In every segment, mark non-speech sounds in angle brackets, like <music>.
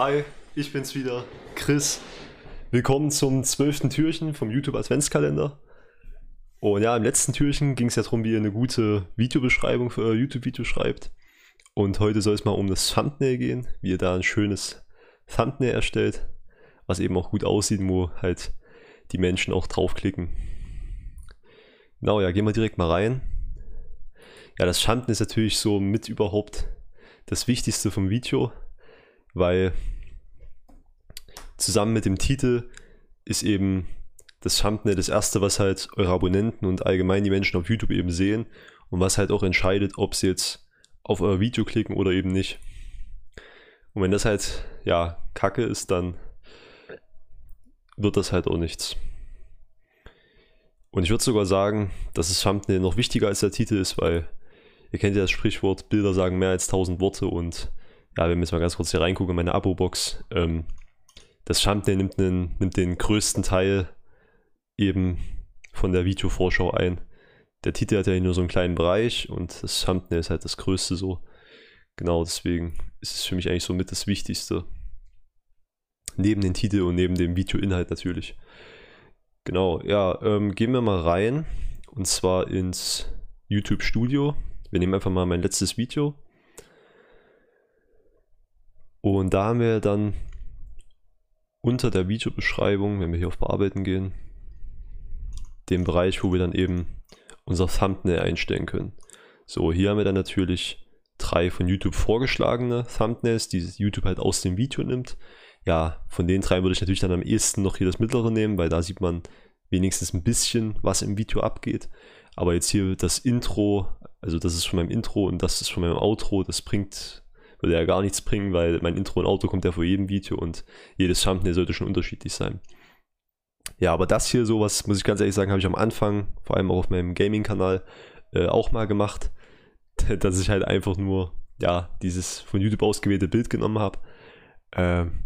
hi, ich bin's wieder, Chris. Willkommen zum zwölften Türchen vom YouTube Adventskalender. Und ja, im letzten Türchen ging es ja darum, wie ihr eine gute Videobeschreibung für euer YouTube-Video schreibt. Und heute soll es mal um das Thumbnail gehen, wie ihr da ein schönes Thumbnail erstellt, was eben auch gut aussieht, wo halt die Menschen auch draufklicken. Genau, ja, gehen wir direkt mal rein. Ja, das Thumbnail ist natürlich so mit überhaupt das Wichtigste vom Video, weil zusammen mit dem Titel ist eben das Thumbnail das erste, was halt eure Abonnenten und allgemein die Menschen auf YouTube eben sehen und was halt auch entscheidet, ob sie jetzt auf euer Video klicken oder eben nicht. Und wenn das halt, ja, kacke ist, dann wird das halt auch nichts. Und ich würde sogar sagen, dass das Thumbnail noch wichtiger als der Titel ist, weil ihr kennt ja das Sprichwort, Bilder sagen mehr als 1000 Worte und ja, wir jetzt mal ganz kurz hier reingucken in meine Abo-Box, ähm, das Thumbnail nimmt, einen, nimmt den größten Teil eben von der Videovorschau ein. Der Titel hat ja nur so einen kleinen Bereich und das Thumbnail ist halt das größte so. Genau, deswegen ist es für mich eigentlich so mit das Wichtigste. Neben dem Titel und neben dem Videoinhalt natürlich. Genau, ja, ähm, gehen wir mal rein. Und zwar ins YouTube Studio. Wir nehmen einfach mal mein letztes Video. Und da haben wir dann unter der Videobeschreibung, wenn wir hier auf Bearbeiten gehen, den Bereich, wo wir dann eben unser Thumbnail einstellen können. So, hier haben wir dann natürlich drei von YouTube vorgeschlagene Thumbnails, die YouTube halt aus dem Video nimmt. Ja, von den drei würde ich natürlich dann am ehesten noch hier das mittlere nehmen, weil da sieht man wenigstens ein bisschen, was im Video abgeht. Aber jetzt hier das Intro, also das ist von meinem Intro und das ist von meinem Outro, das bringt würde ja gar nichts bringen, weil mein Intro und Auto kommt ja vor jedem Video und jedes Thumbnail sollte schon unterschiedlich sein. Ja, aber das hier sowas, muss ich ganz ehrlich sagen, habe ich am Anfang, vor allem auch auf meinem Gaming-Kanal, äh, auch mal gemacht, <laughs> dass ich halt einfach nur, ja, dieses von YouTube ausgewählte Bild genommen habe. Ähm,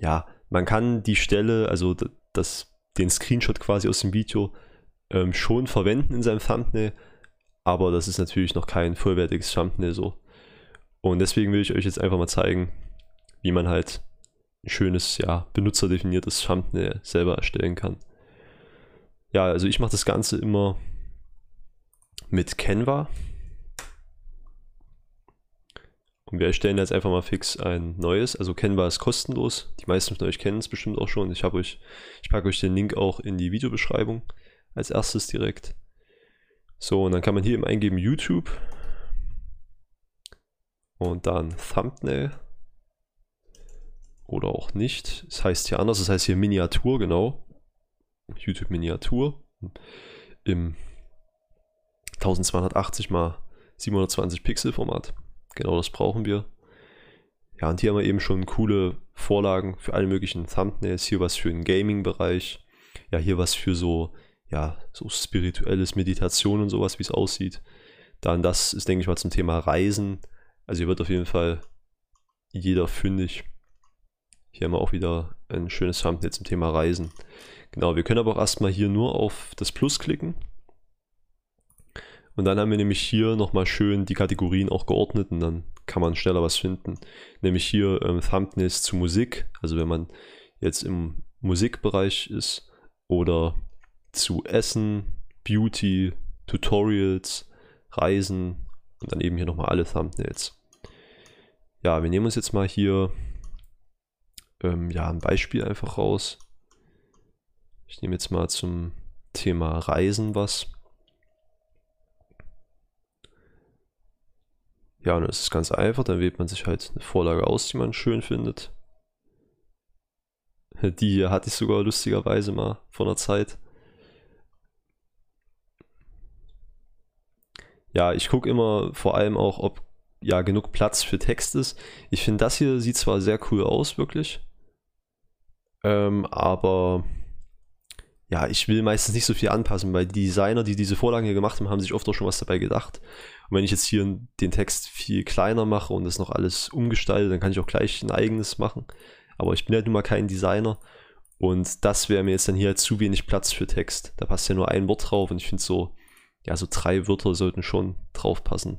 ja, man kann die Stelle, also das, den Screenshot quasi aus dem Video ähm, schon verwenden in seinem Thumbnail, aber das ist natürlich noch kein vollwertiges Thumbnail so. Und deswegen will ich euch jetzt einfach mal zeigen, wie man halt ein schönes, ja, benutzerdefiniertes Thumbnail selber erstellen kann. Ja, also ich mache das Ganze immer mit Canva. Und wir erstellen jetzt einfach mal fix ein neues. Also Canva ist kostenlos. Die meisten von euch kennen es bestimmt auch schon. Ich habe euch, ich packe euch den Link auch in die Videobeschreibung als erstes direkt. So, und dann kann man hier eben eingeben YouTube und dann Thumbnail oder auch nicht. Es das heißt hier anders, es das heißt hier Miniatur, genau. YouTube Miniatur im 1280 x 720 Pixel Format. Genau das brauchen wir. Ja, und hier haben wir eben schon coole Vorlagen für alle möglichen Thumbnails. Hier was für den Gaming-Bereich. Ja, hier was für so, ja, so spirituelles Meditation und sowas, wie es aussieht. Dann das ist, denke ich mal, zum Thema Reisen. Also hier wird auf jeden Fall jeder fündig. Hier haben wir auch wieder ein schönes Thumbnail zum Thema Reisen. Genau, wir können aber auch erstmal hier nur auf das Plus klicken. Und dann haben wir nämlich hier nochmal schön die Kategorien auch geordnet und dann kann man schneller was finden. Nämlich hier ähm, Thumbnails zu Musik, also wenn man jetzt im Musikbereich ist oder zu Essen, Beauty, Tutorials, Reisen und dann eben hier nochmal alle Thumbnails. Ja, wir nehmen uns jetzt mal hier ähm, ja, ein Beispiel einfach raus. Ich nehme jetzt mal zum Thema Reisen was. Ja, und es ist ganz einfach, dann wählt man sich halt eine Vorlage aus, die man schön findet. <laughs> Die hier hatte ich sogar lustigerweise mal vor einer Zeit. Ja, ich gucke immer vor allem auch, ob ja genug Platz für Text ist. Ich finde, das hier sieht zwar sehr cool aus, wirklich. Ähm, aber ja, ich will meistens nicht so viel anpassen, weil die Designer, die diese Vorlagen hier gemacht haben, haben sich oft auch schon was dabei gedacht. Und wenn ich jetzt hier den Text viel kleiner mache und das noch alles umgestalte, dann kann ich auch gleich ein eigenes machen. Aber ich bin halt nun mal kein Designer. Und das wäre mir jetzt dann hier halt zu wenig Platz für Text. Da passt ja nur ein Wort drauf und ich finde so, ja, so drei Wörter sollten schon drauf passen.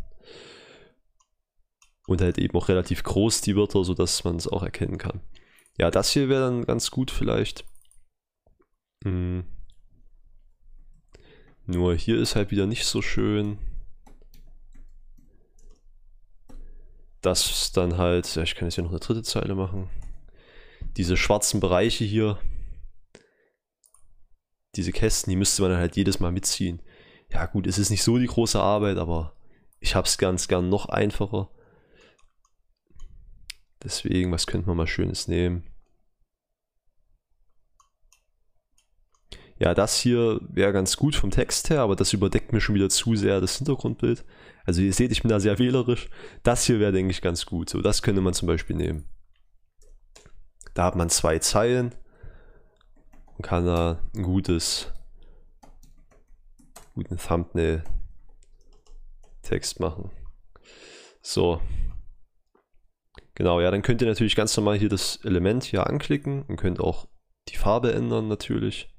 und halt eben auch relativ groß die Wörter, sodass man es auch erkennen kann. Ja, das hier wäre dann ganz gut vielleicht. Hm. Nur hier ist halt wieder nicht so schön. Das dann halt, ja, ich kann jetzt hier noch eine dritte Zeile machen. Diese schwarzen Bereiche hier, diese Kästen, die müsste man dann halt jedes Mal mitziehen. Ja gut, es ist nicht so die große Arbeit, aber ich habe es ganz gern noch einfacher. Deswegen, was könnte man mal Schönes nehmen? Ja, das hier wäre ganz gut vom Text her, aber das überdeckt mir schon wieder zu sehr das Hintergrundbild. Also ihr seht, ich bin da sehr wählerisch. Das hier wäre, denke ich, ganz gut. So, das könnte man zum Beispiel nehmen. Da hat man zwei Zeilen und kann da ein gutes, guten Thumbnail-Text machen. So. Genau, ja, dann könnt ihr natürlich ganz normal hier das Element hier anklicken und könnt auch die Farbe ändern natürlich.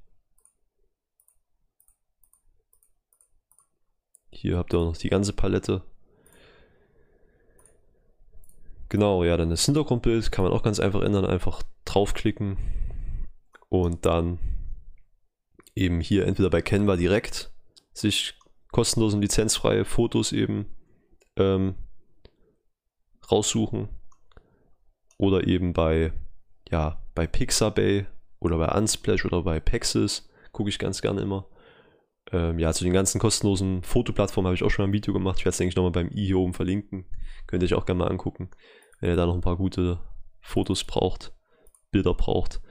Hier habt ihr auch noch die ganze Palette. Genau, ja, dann das Hintergrundbild kann man auch ganz einfach ändern. Einfach draufklicken und dann eben hier entweder bei Canva direkt sich kostenlos und lizenzfreie Fotos eben ähm, raussuchen oder eben bei ja bei Pixabay oder bei Unsplash oder bei Pexis gucke ich ganz gerne immer. Ähm, ja, zu den ganzen kostenlosen Fotoplattformen habe ich auch schon mal ein Video gemacht. Ich werde es, denke ich, nochmal beim i hier oben verlinken. Könnt ihr euch auch gerne mal angucken, wenn ihr da noch ein paar gute Fotos braucht, Bilder braucht.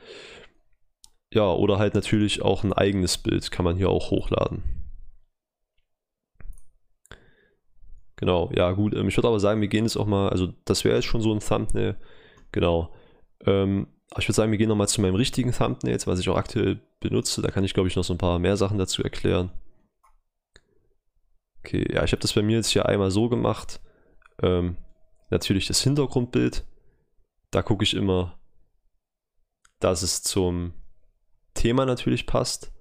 Ja, oder halt natürlich auch ein eigenes Bild kann man hier auch hochladen. Genau, ja gut. Ähm, ich würde aber sagen, wir gehen jetzt auch mal, also das wäre jetzt schon so ein Thumbnail. Genau. Ähm, aber ich würde sagen, wir gehen nochmal zu meinem richtigen Thumbnail, was ich auch aktuell benutze. Da kann ich, glaube ich, noch so ein paar mehr Sachen dazu erklären. Okay, ja, ich habe das bei mir jetzt hier einmal so gemacht. Ähm, natürlich das Hintergrundbild. Da gucke ich immer, dass es zum Thema natürlich passt.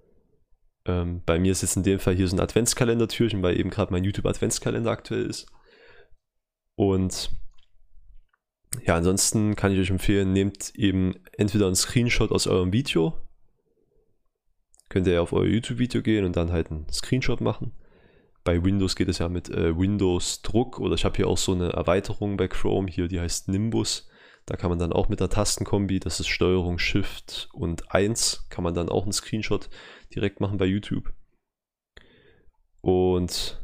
Ähm, bei mir ist jetzt in dem Fall hier so ein Adventskalender-Türchen, weil eben gerade mein YouTube-Adventskalender aktuell ist. Und ja, ansonsten kann ich euch empfehlen, nehmt eben entweder einen Screenshot aus eurem Video. Könnt ihr ja auf euer YouTube-Video gehen und dann halt einen Screenshot machen. Bei Windows geht es ja mit äh, Windows Druck oder ich habe hier auch so eine Erweiterung bei Chrome hier, die heißt Nimbus. Da kann man dann auch mit der Tastenkombi, das ist Steuerung Shift und 1, kann man dann auch einen Screenshot direkt machen bei YouTube. Und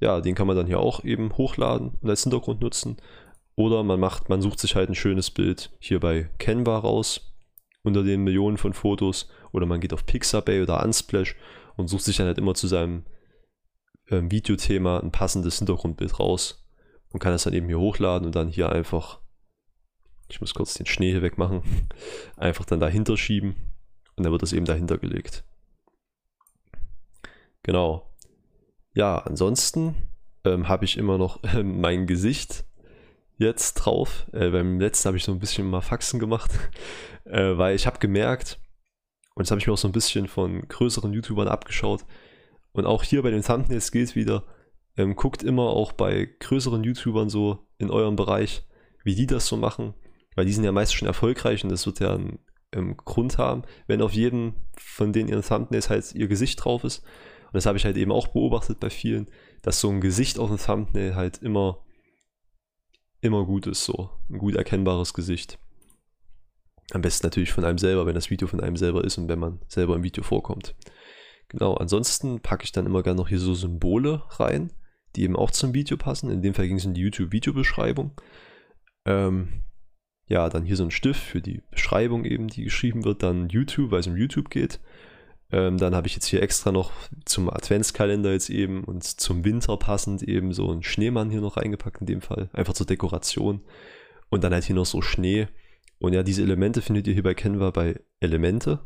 ja, den kann man dann hier auch eben hochladen und als Hintergrund nutzen. Oder man macht, man sucht sich halt ein schönes Bild hier bei Canva raus, unter den Millionen von Fotos, oder man geht auf Pixabay oder Unsplash und sucht sich dann halt immer zu seinem ähm, Videothema ein passendes Hintergrundbild raus und kann das dann eben hier hochladen und dann hier einfach, ich muss kurz den Schnee hier wegmachen, <laughs> einfach dann dahinter schieben und dann wird das eben dahinter gelegt. Genau. Ja, ansonsten ähm, habe ich immer noch äh, <laughs> mein Gesicht jetzt drauf. Äh, beim letzten habe ich so ein bisschen mal Faxen gemacht, <laughs> äh, weil ich habe gemerkt, und das habe ich mir auch so ein bisschen von größeren YouTubern abgeschaut, und auch hier bei den Thumbnails gilt wieder, ähm, guckt immer auch bei größeren YouTubern so in eurem Bereich, wie die das so machen, weil die sind ja meist schon erfolgreich und das wird ja einen, einen Grund haben, wenn auf jedem von denen ihren Thumbnails halt ihr Gesicht drauf ist. Und das habe ich halt eben auch beobachtet bei vielen, dass so ein Gesicht auf dem Thumbnail halt immer immer gut ist, so ein gut erkennbares Gesicht. Am besten natürlich von einem selber, wenn das Video von einem selber ist und wenn man selber im Video vorkommt. Genau, ansonsten packe ich dann immer gerne noch hier so Symbole rein, die eben auch zum Video passen. In dem Fall ging es in die YouTube-Videobeschreibung. Ähm, ja, dann hier so ein Stift für die Beschreibung eben, die geschrieben wird, dann YouTube, weil es um YouTube geht. Ähm, dann habe ich jetzt hier extra noch zum Adventskalender jetzt eben und zum Winter passend eben so einen Schneemann hier noch reingepackt in dem Fall. Einfach zur Dekoration. Und dann halt hier noch so Schnee. Und ja, diese Elemente findet ihr hier bei Canva bei Elemente.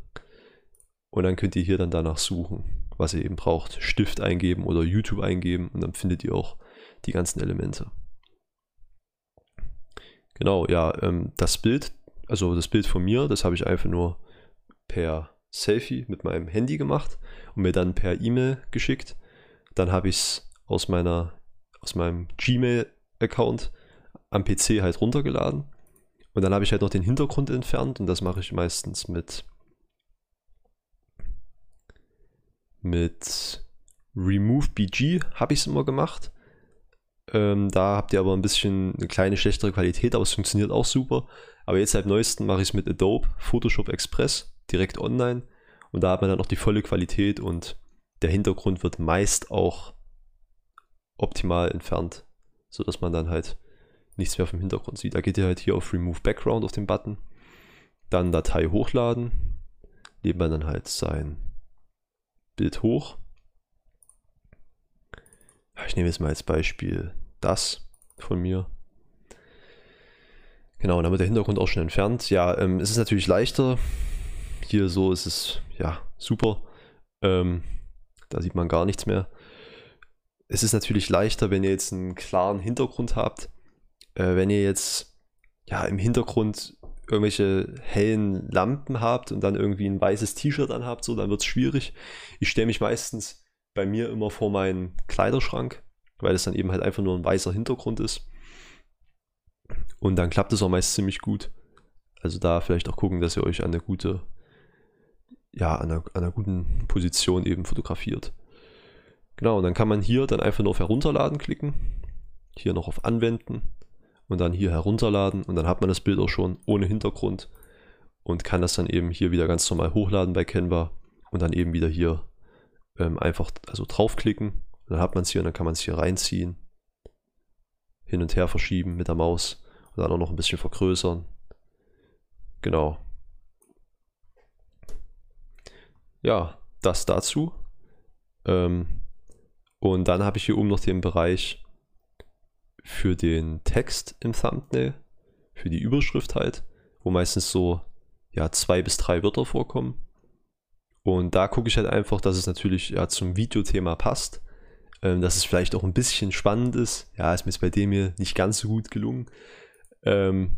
Und dann könnt ihr hier dann danach suchen, was ihr eben braucht. Stift eingeben oder YouTube eingeben und dann findet ihr auch die ganzen Elemente. Genau, ja, ähm, das Bild, also das Bild von mir, das habe ich einfach nur per Selfie mit meinem Handy gemacht und mir dann per E-Mail geschickt. Dann habe ich es aus aus meinem Gmail-Account am PC halt runtergeladen. Und dann habe ich halt noch den Hintergrund entfernt und das mache ich meistens mit mit Remove BG habe ich es immer gemacht. Ähm, da habt ihr aber ein bisschen eine kleine schlechtere Qualität, aber es funktioniert auch super. Aber jetzt seit neuestem mache ich es mit Adobe Photoshop Express direkt online und da hat man dann auch die volle Qualität und der Hintergrund wird meist auch optimal entfernt, sodass man dann halt nichts mehr vom Hintergrund sieht. Da geht ihr halt hier auf Remove Background auf den Button, dann Datei hochladen, lädt man dann halt sein Bild hoch. Ich nehme jetzt mal als Beispiel das von mir. Genau, und dann wird der Hintergrund auch schon entfernt. Ja, ähm, es ist natürlich leichter. Hier so ist es, ja, super. Ähm, da sieht man gar nichts mehr. Es ist natürlich leichter, wenn ihr jetzt einen klaren Hintergrund habt. Äh, wenn ihr jetzt ja im Hintergrund irgendwelche hellen Lampen habt und dann irgendwie ein weißes T-Shirt anhabt, so, dann wird es schwierig. Ich stelle mich meistens bei mir immer vor meinen Kleiderschrank, weil es dann eben halt einfach nur ein weißer Hintergrund ist. Und dann klappt es auch meist ziemlich gut. Also da vielleicht auch gucken, dass ihr euch an eine gute, ja, an einer, an einer guten Position eben fotografiert. Genau, und dann kann man hier dann einfach nur auf Herunterladen klicken. Hier noch auf Anwenden und dann hier herunterladen und dann hat man das Bild auch schon ohne Hintergrund und kann das dann eben hier wieder ganz normal hochladen bei Canva und dann eben wieder hier ähm, einfach also draufklicken dann hat man es hier und dann kann man es hier reinziehen, hin und her verschieben mit der Maus und dann auch noch ein bisschen vergrößern. Genau. Ja, das dazu. Ähm, und dann habe ich hier oben noch den Bereich für den Text im Thumbnail, für die Überschrift halt, wo meistens so ja, zwei bis drei Wörter vorkommen. Und da gucke ich halt einfach, dass es natürlich ja, zum Videothema passt, ähm, dass es vielleicht auch ein bisschen spannend ist. Ja, ist mir jetzt bei dem hier nicht ganz so gut gelungen. Ähm,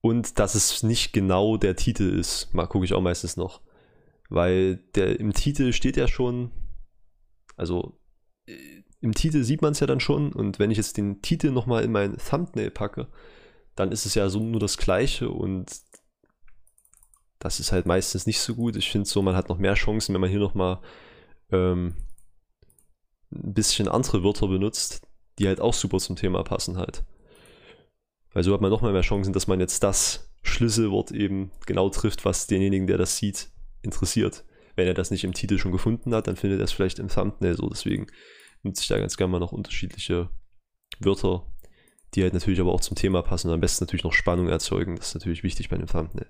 und dass es nicht genau der Titel ist, mal gucke ich auch meistens noch. Weil der im Titel steht ja schon, also im Titel sieht man es ja dann schon und wenn ich jetzt den Titel nochmal in mein Thumbnail packe, dann ist es ja so nur das gleiche und das ist halt meistens nicht so gut. Ich finde so, man hat noch mehr Chancen, wenn man hier nochmal ähm, ein bisschen andere Wörter benutzt, die halt auch super zum Thema passen halt. Weil so hat man nochmal mehr Chancen, dass man jetzt das Schlüsselwort eben genau trifft, was denjenigen, der das sieht, interessiert. Wenn er das nicht im Titel schon gefunden hat, dann findet er es vielleicht im Thumbnail so. Deswegen nutze ich da ganz gerne mal noch unterschiedliche Wörter, die halt natürlich aber auch zum Thema passen und am besten natürlich noch Spannung erzeugen. Das ist natürlich wichtig bei einem Thumbnail.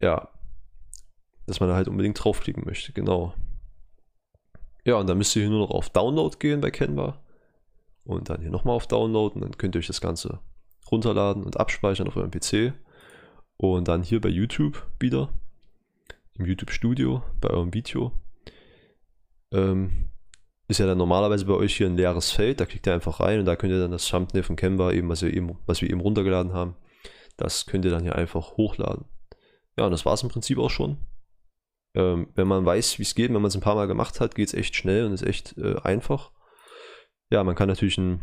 Ja, dass man da halt unbedingt draufklicken möchte, genau. Ja, und dann müsst ihr hier nur noch auf Download gehen bei Canva und dann hier nochmal auf Download und dann könnt ihr euch das Ganze runterladen und abspeichern auf eurem PC und dann hier bei YouTube wieder im YouTube Studio bei eurem Video ähm, ist ja dann normalerweise bei euch hier ein leeres Feld, da klickt ihr einfach rein und da könnt ihr dann das Thumbnail von Canva, eben, was, wir eben, was wir eben runtergeladen haben, das könnt ihr dann hier einfach hochladen. Ja, das war es im Prinzip auch schon. Ähm, wenn man weiß, wie es geht, wenn man es ein paar Mal gemacht hat, geht es echt schnell und ist echt äh, einfach. Ja, man kann natürlich ein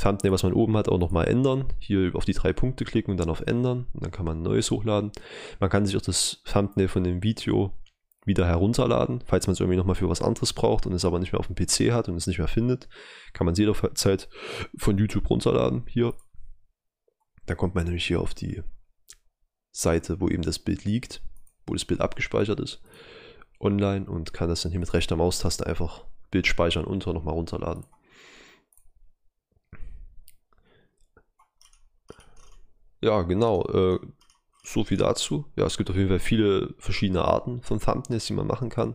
Thumbnail, was man oben hat, auch nochmal ändern. Hier auf die drei Punkte klicken und dann auf Ändern. Und dann kann man ein neues hochladen. Man kann sich auch das Thumbnail von dem Video wieder herunterladen. Falls man es irgendwie nochmal für was anderes braucht und es aber nicht mehr auf dem PC hat und es nicht mehr findet, kann man es jederzeit von YouTube runterladen. Hier. Da kommt man nämlich hier auf die Seite, wo eben das Bild liegt, wo das Bild abgespeichert ist, online und kann das dann hier mit rechter Maustaste einfach Bild speichern und nochmal runterladen. Ja, genau. Äh, so viel dazu. Ja, es gibt auf jeden Fall viele verschiedene Arten von Thumbnails, die man machen kann.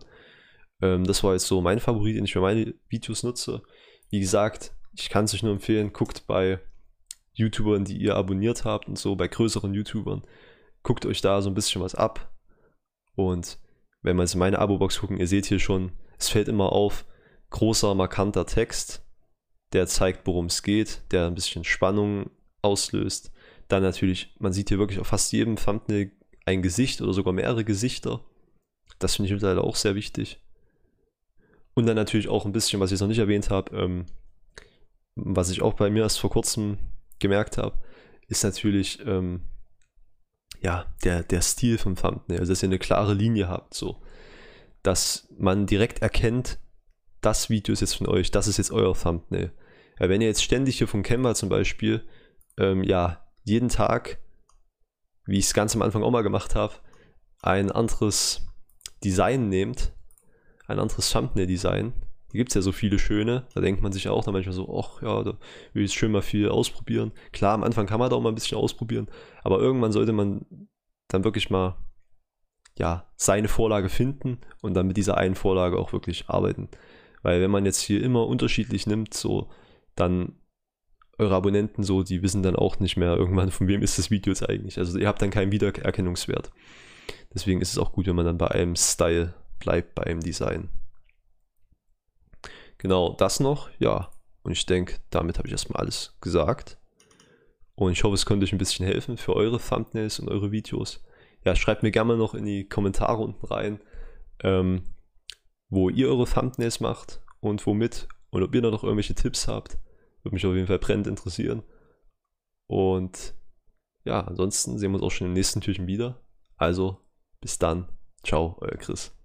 Ähm, das war jetzt so mein Favorit, den ich für meine Videos nutze. Wie gesagt, ich kann es euch nur empfehlen, guckt bei YouTubern, die ihr abonniert habt und so, bei größeren YouTubern, guckt euch da so ein bisschen was ab. Und wenn wir jetzt in meine Abo-Box gucken, ihr seht hier schon, es fällt immer auf, großer, markanter Text, der zeigt, worum es geht, der ein bisschen Spannung auslöst. Dann natürlich, man sieht hier wirklich auf fast jedem Thumbnail ein Gesicht oder sogar mehrere Gesichter. Das finde ich mittlerweile auch sehr wichtig. Und dann natürlich auch ein bisschen, was ich jetzt noch nicht erwähnt habe, ähm, was ich auch bei mir erst vor kurzem gemerkt habe, ist natürlich ähm, ja der, der Stil vom Thumbnail, also dass ihr eine klare Linie habt, so dass man direkt erkennt, das Video ist jetzt von euch, das ist jetzt euer Thumbnail. Ja, wenn ihr jetzt ständig hier von Canva zum Beispiel, ähm, ja, jeden Tag, wie ich es ganz am Anfang auch mal gemacht habe, ein anderes Design nehmt, ein anderes Thumbnail-Design, gibt es ja so viele schöne, da denkt man sich auch dann manchmal so, ach ja, da will ich schön mal viel ausprobieren. Klar, am Anfang kann man da auch mal ein bisschen ausprobieren, aber irgendwann sollte man dann wirklich mal ja, seine Vorlage finden und dann mit dieser einen Vorlage auch wirklich arbeiten. Weil wenn man jetzt hier immer unterschiedlich nimmt, so, dann eure Abonnenten so, die wissen dann auch nicht mehr irgendwann, von wem ist das Video jetzt eigentlich. Also ihr habt dann keinen Wiedererkennungswert. Deswegen ist es auch gut, wenn man dann bei einem Style bleibt, bei einem Design. Genau, das noch, ja. Und ich denke, damit habe ich erstmal alles gesagt. Und ich hoffe, es konnte euch ein bisschen helfen für eure Thumbnails und eure Videos. Ja, schreibt mir gerne mal noch in die Kommentare unten rein, ähm, wo ihr eure Thumbnails macht und womit. Und ob ihr da noch irgendwelche Tipps habt. Würde mich auf jeden Fall brennend interessieren. Und ja, ansonsten sehen wir uns auch schon im nächsten Türchen wieder. Also, bis dann. Ciao, euer Chris.